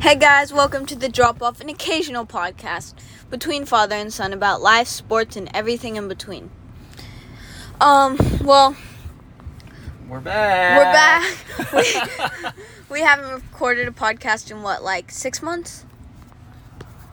Hey guys, welcome to the Drop Off, an occasional podcast between father and son about life, sports, and everything in between. Um, well, We're back. we're back. we, we haven't recorded a podcast in what, like six months?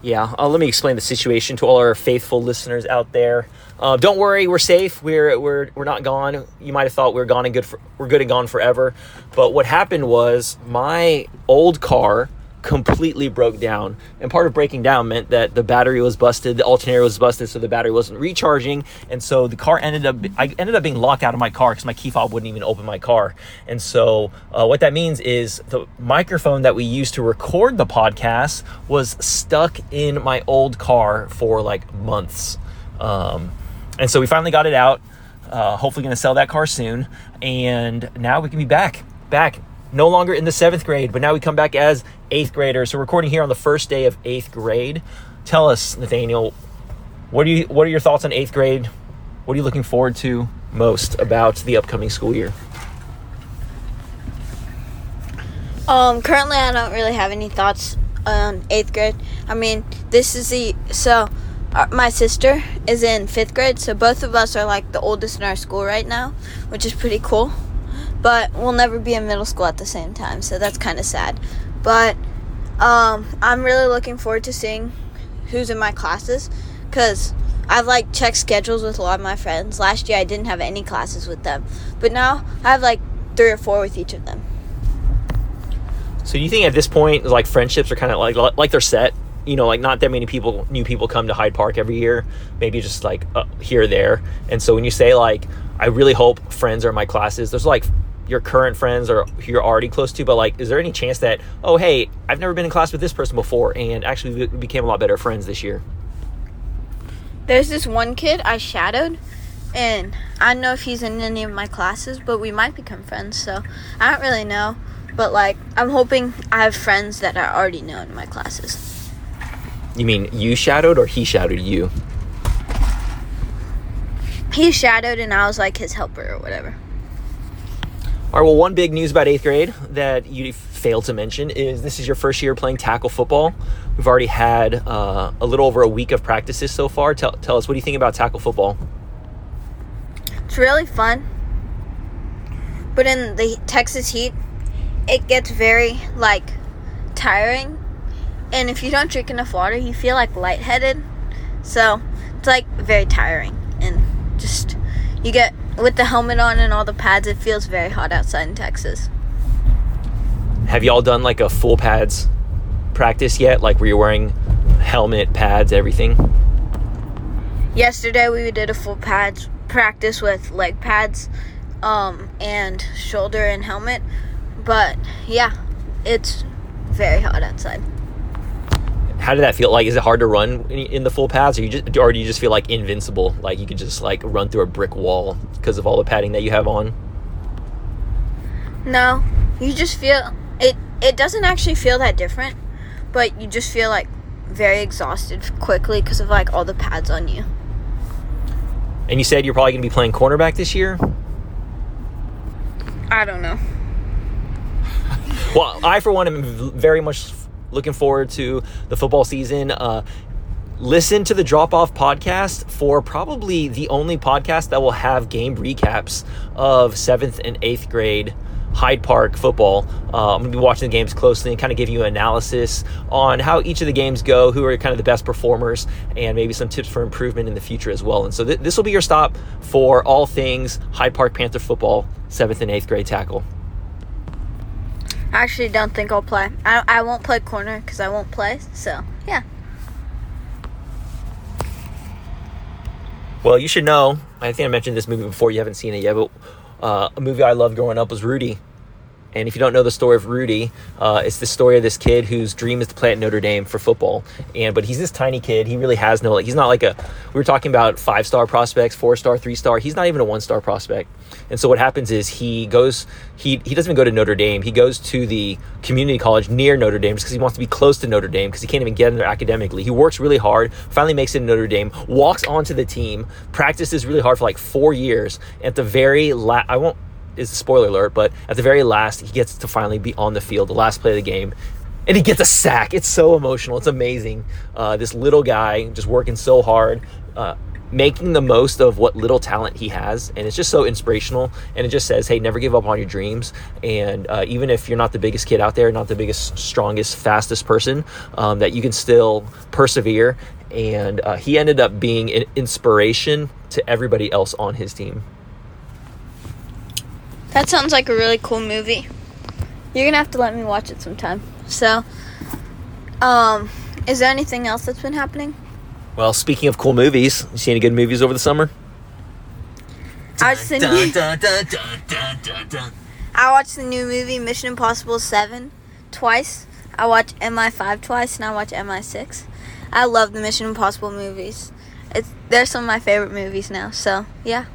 yeah, uh, let me explain the situation to all our faithful listeners out there. Uh, don't worry, we're safe. We're we're we're not gone. You might have thought we are gone and good for we're good and gone forever, but what happened was my old car completely broke down, and part of breaking down meant that the battery was busted, the alternator was busted, so the battery wasn't recharging, and so the car ended up I ended up being locked out of my car because my key fob wouldn't even open my car, and so uh, what that means is the microphone that we used to record the podcast was stuck in my old car for like months. Um, and so we finally got it out. Uh, hopefully, going to sell that car soon. And now we can be back, back, no longer in the seventh grade, but now we come back as eighth graders. So, recording here on the first day of eighth grade. Tell us, Nathaniel, what are you? What are your thoughts on eighth grade? What are you looking forward to most about the upcoming school year? Um, currently, I don't really have any thoughts on eighth grade. I mean, this is the so uh, my sister is in fifth grade, so both of us are like the oldest in our school right now, which is pretty cool. But we'll never be in middle school at the same time, so that's kind of sad. But um, I'm really looking forward to seeing who's in my classes because I've like checked schedules with a lot of my friends. Last year, I didn't have any classes with them, but now I have like three or four with each of them. So, you think at this point, like friendships are kind of like like they're set? You know, like not that many people, new people come to Hyde Park every year. Maybe just like uh, here or there. And so when you say like, I really hope friends are in my classes. There's like your current friends or who you're already close to, but like, is there any chance that oh hey, I've never been in class with this person before, and actually we became a lot better friends this year? There's this one kid I shadowed, and I don't know if he's in any of my classes, but we might become friends. So I don't really know, but like I'm hoping I have friends that I already know in my classes. You mean you shadowed or he shadowed you? He shadowed, and I was like his helper or whatever. All right, well, one big news about eighth grade that you failed to mention is this is your first year playing tackle football. We've already had uh, a little over a week of practices so far. Tell, tell us, what do you think about tackle football? It's really fun, but in the Texas heat, it gets very like tiring, and if you don't drink enough water, you feel like lightheaded. So it's like very tiring, and just you get with the helmet on and all the pads, it feels very hot outside in Texas. Have y'all done like a full pads practice yet? Like where you're wearing helmet, pads, everything? Yesterday we did a full pads practice with leg pads um, and shoulder and helmet. But yeah, it's very hot outside. How did that feel? Like, is it hard to run in, in the full pads, or you just, or do you just feel like invincible? Like you could just like run through a brick wall because of all the padding that you have on? No, you just feel it. It doesn't actually feel that different, but you just feel like very exhausted quickly because of like all the pads on you. And you said you're probably going to be playing cornerback this year. I don't know. Well, I for one am very much looking forward to the football season. Uh, listen to the Drop Off podcast for probably the only podcast that will have game recaps of seventh and eighth grade Hyde Park football. Uh, I'm going to be watching the games closely and kind of give you an analysis on how each of the games go, who are kind of the best performers, and maybe some tips for improvement in the future as well. And so th- this will be your stop for all things Hyde Park Panther football, seventh and eighth grade tackle. I actually don't think I'll play. I, I won't play corner because I won't play. So yeah. Well, you should know. I think I mentioned this movie before. You haven't seen it yet, but uh, a movie I loved growing up was Rudy. And if you don't know the story of Rudy, uh, it's the story of this kid whose dream is to play at Notre Dame for football. And but he's this tiny kid. He really has no like. He's not like a. We were talking about five star prospects, four star, three star. He's not even a one star prospect. And so what happens is he goes. He he doesn't even go to Notre Dame. He goes to the community college near Notre Dame because he wants to be close to Notre Dame because he can't even get in there academically. He works really hard. Finally makes it to Notre Dame. Walks onto the team. Practices really hard for like four years. At the very last, I won't is a spoiler alert, but at the very last, he gets to finally be on the field, the last play of the game. and he gets a sack. It's so emotional. It's amazing. Uh, this little guy just working so hard, uh, making the most of what little talent he has, and it's just so inspirational. And it just says, "Hey, never give up on your dreams." And uh, even if you're not the biggest kid out there, not the biggest, strongest, fastest person, um, that you can still persevere. And uh, he ended up being an inspiration to everybody else on his team. That sounds like a really cool movie. You're gonna have to let me watch it sometime. So, um, is there anything else that's been happening? Well, speaking of cool movies, you see any good movies over the summer? I watched the new, I watched the new movie Mission Impossible Seven twice. I watched MI5 twice, and I watched MI6. I love the Mission Impossible movies. It's they're some of my favorite movies now. So yeah.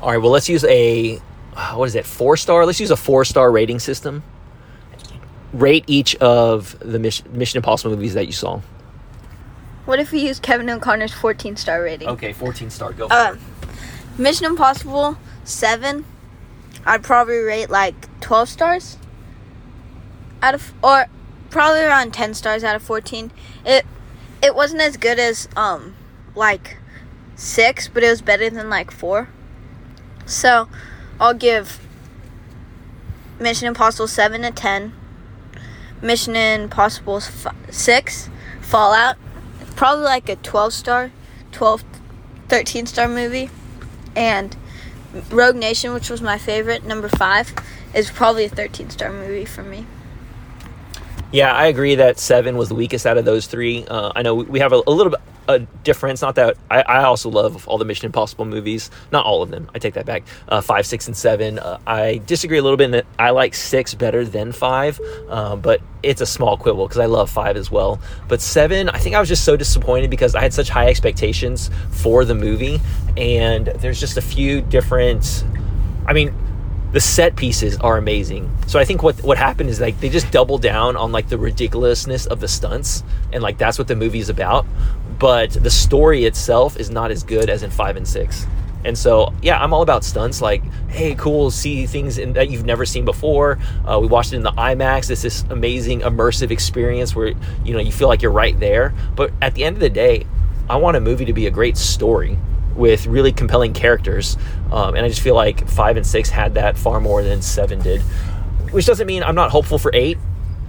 All right, well, let's use a uh, what is it? Four star. Let's use a four star rating system. Rate each of the Mission, Impossible movies that you saw. What if we use Kevin O'Connor's 14 star rating? Okay, fourteen star. Go. For Um, Mission Impossible Seven. I'd probably rate like 12 stars out of, or probably around 10 stars out of 14. It it wasn't as good as um like six, but it was better than like four. So I'll give Mission Impossible Seven a 10. Mission Impossible f- Six Fallout probably like a 12 star 12 13 star movie and rogue nation which was my favorite number five is probably a 13 star movie for me Yeah, I agree that seven was the weakest out of those three. Uh, I know we- we have a, a little bit a difference. Not that I, I also love all the Mission Impossible movies. Not all of them. I take that back. Uh, five, six, and seven. Uh, I disagree a little bit in that I like six better than five, uh, but it's a small quibble because I love five as well. But seven, I think I was just so disappointed because I had such high expectations for the movie, and there's just a few different. I mean, the set pieces are amazing. So I think what what happened is like they just doubled down on like the ridiculousness of the stunts and like that's what the movie is about. But the story itself is not as good as in 5 and 6. And so, yeah, I'm all about stunts. Like, hey, cool, see things in, that you've never seen before. Uh, we watched it in the IMAX. It's this amazing immersive experience where you know you feel like you're right there. But at the end of the day, I want a movie to be a great story with really compelling characters. Um, and I just feel like five and six had that far more than seven did. Which doesn't mean I'm not hopeful for eight.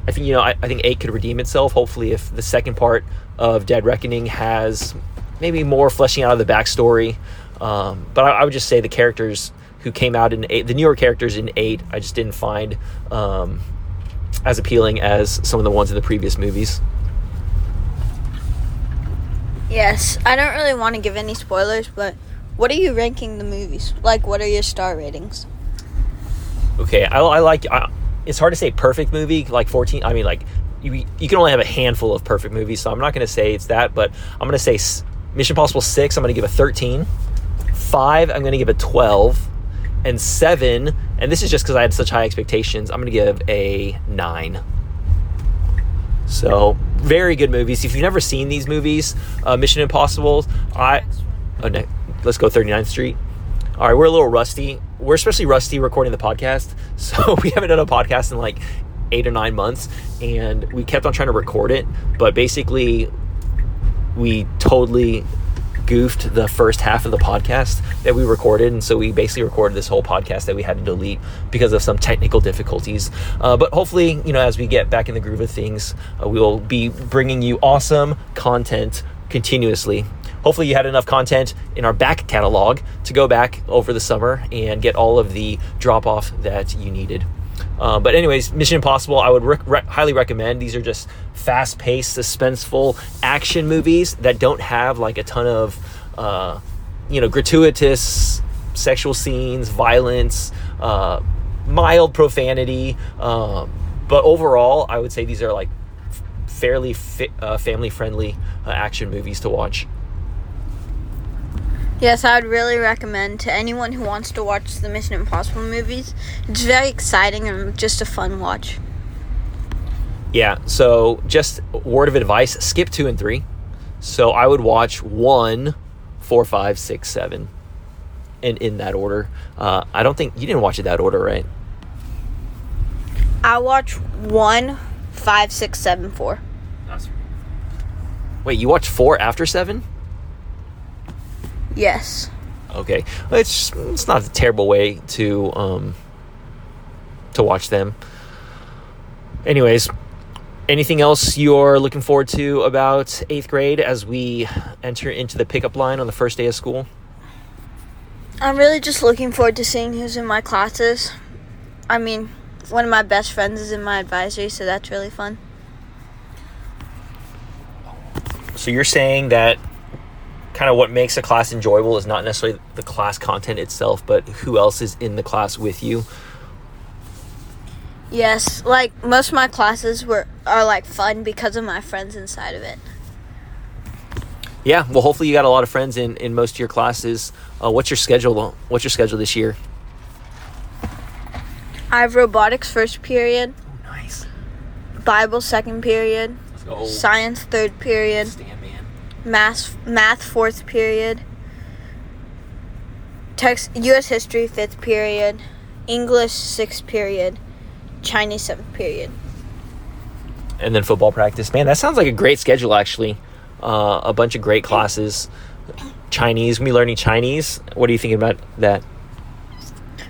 I think you know I, I think eight could redeem itself. Hopefully, if the second part of Dead Reckoning has maybe more fleshing out of the backstory. Um, but I, I would just say the characters who came out in eight, the newer characters in eight, I just didn't find um, as appealing as some of the ones in the previous movies. yes i don't really want to give any spoilers but what are you ranking the movies like what are your star ratings Okay, I, I like. I, it's hard to say perfect movie like 14. I mean, like you, you can only have a handful of perfect movies, so I'm not going to say it's that, but I'm going to say Mission Impossible six. I'm going to give a 13. Five. I'm going to give a 12, and seven. And this is just because I had such high expectations. I'm going to give a nine. So very good movies. If you've never seen these movies, uh, Mission Impossible, I. Oh, no, let's go 39th Street. All right, we're a little rusty. We're especially rusty recording the podcast. So we haven't done a podcast in like eight or nine months, and we kept on trying to record it, but basically, we totally goofed the first half of the podcast that we recorded, and so we basically recorded this whole podcast that we had to delete because of some technical difficulties. Uh, but hopefully, you know, as we get back in the groove of things, uh, we will be bringing you awesome content continuously. Hopefully, you had enough content in our back catalog to go back over the summer and get all of the drop off that you needed. Uh, but anyways, Mission Impossible, I would highly recommend. These are just fast-paced, suspenseful action movies that don't have like a ton of, uh, you know, gratuitous sexual scenes, violence, uh, mild profanity. Um, but overall, I would say these are like fairly fi- uh, family-friendly uh, action movies to watch. Yes, I would really recommend to anyone who wants to watch the Mission Impossible movies. It's very exciting and just a fun watch. Yeah. So just word of advice: skip two and three. So I would watch one, four, five, six, seven, and in that order. Uh, I don't think you didn't watch it that order, right? I watch one, five, six, seven, four. Wait, you watch four after seven? Yes. Okay, it's it's not a terrible way to um to watch them. Anyways, anything else you're looking forward to about eighth grade as we enter into the pickup line on the first day of school? I'm really just looking forward to seeing who's in my classes. I mean, one of my best friends is in my advisory, so that's really fun. So you're saying that kind of what makes a class enjoyable is not necessarily the class content itself, but who else is in the class with you. Yes, like most of my classes were are like fun because of my friends inside of it. Yeah, well, hopefully you got a lot of friends in in most of your classes. Uh, what's your schedule? What's your schedule this year? I have robotics first period, Oh, nice. Bible second period, Let's go. science third period, Stand. Math math fourth period, text U.S. history fifth period, English sixth period, Chinese seventh period. And then football practice. Man, that sounds like a great schedule, actually. Uh, a bunch of great classes. Chinese, me learning Chinese. What are you thinking about that?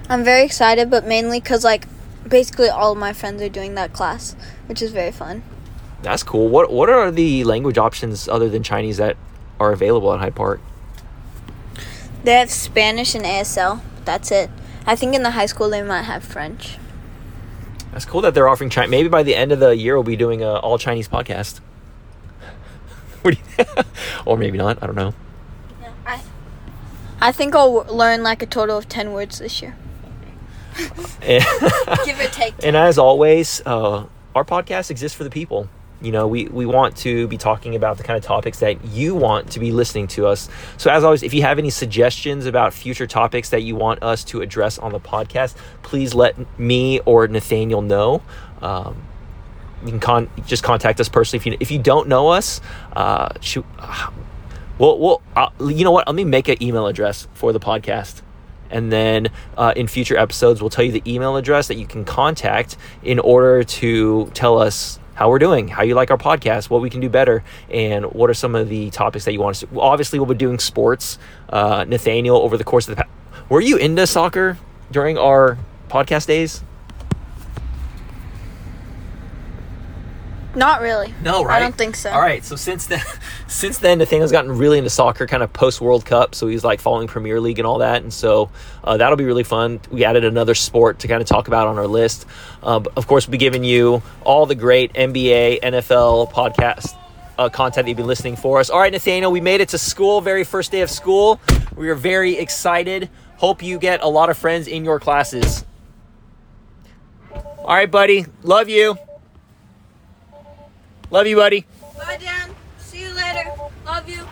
I'm very excited, but mainly because like basically all of my friends are doing that class, which is very fun. That's cool. What What are the language options other than Chinese that are available at Hyde Park? They have Spanish and ASL. That's it. I think in the high school they might have French. That's cool that they're offering Chinese. Maybe by the end of the year, we'll be doing a all Chinese podcast. What do you, or maybe not. I don't know. I I think I'll w- learn like a total of ten words this year, give or take. and as always, uh, our podcast exists for the people. You know, we, we want to be talking about the kind of topics that you want to be listening to us. So, as always, if you have any suggestions about future topics that you want us to address on the podcast, please let me or Nathaniel know. Um, you can con- just contact us personally if you if you don't know us. Uh, shoot, well, well, uh, you know what? Let me make an email address for the podcast, and then uh, in future episodes, we'll tell you the email address that you can contact in order to tell us how we're doing, how you like our podcast, what we can do better, and what are some of the topics that you want us to. Obviously, we'll be doing sports. Uh, Nathaniel, over the course of the, pa- were you into soccer during our podcast days? Not really. No, right? I don't think so. All right, so since then, since then, Nathaniel's gotten really into soccer, kind of post World Cup. So he's like following Premier League and all that, and so uh, that'll be really fun. We added another sport to kind of talk about on our list. Uh, of course, we'll be giving you all the great NBA, NFL podcast. Uh, content that you've been listening for us. All right, Nathaniel, we made it to school. Very first day of school. We are very excited. Hope you get a lot of friends in your classes. All right, buddy. Love you. Love you, buddy. Bye, Dan. See you later. Love you.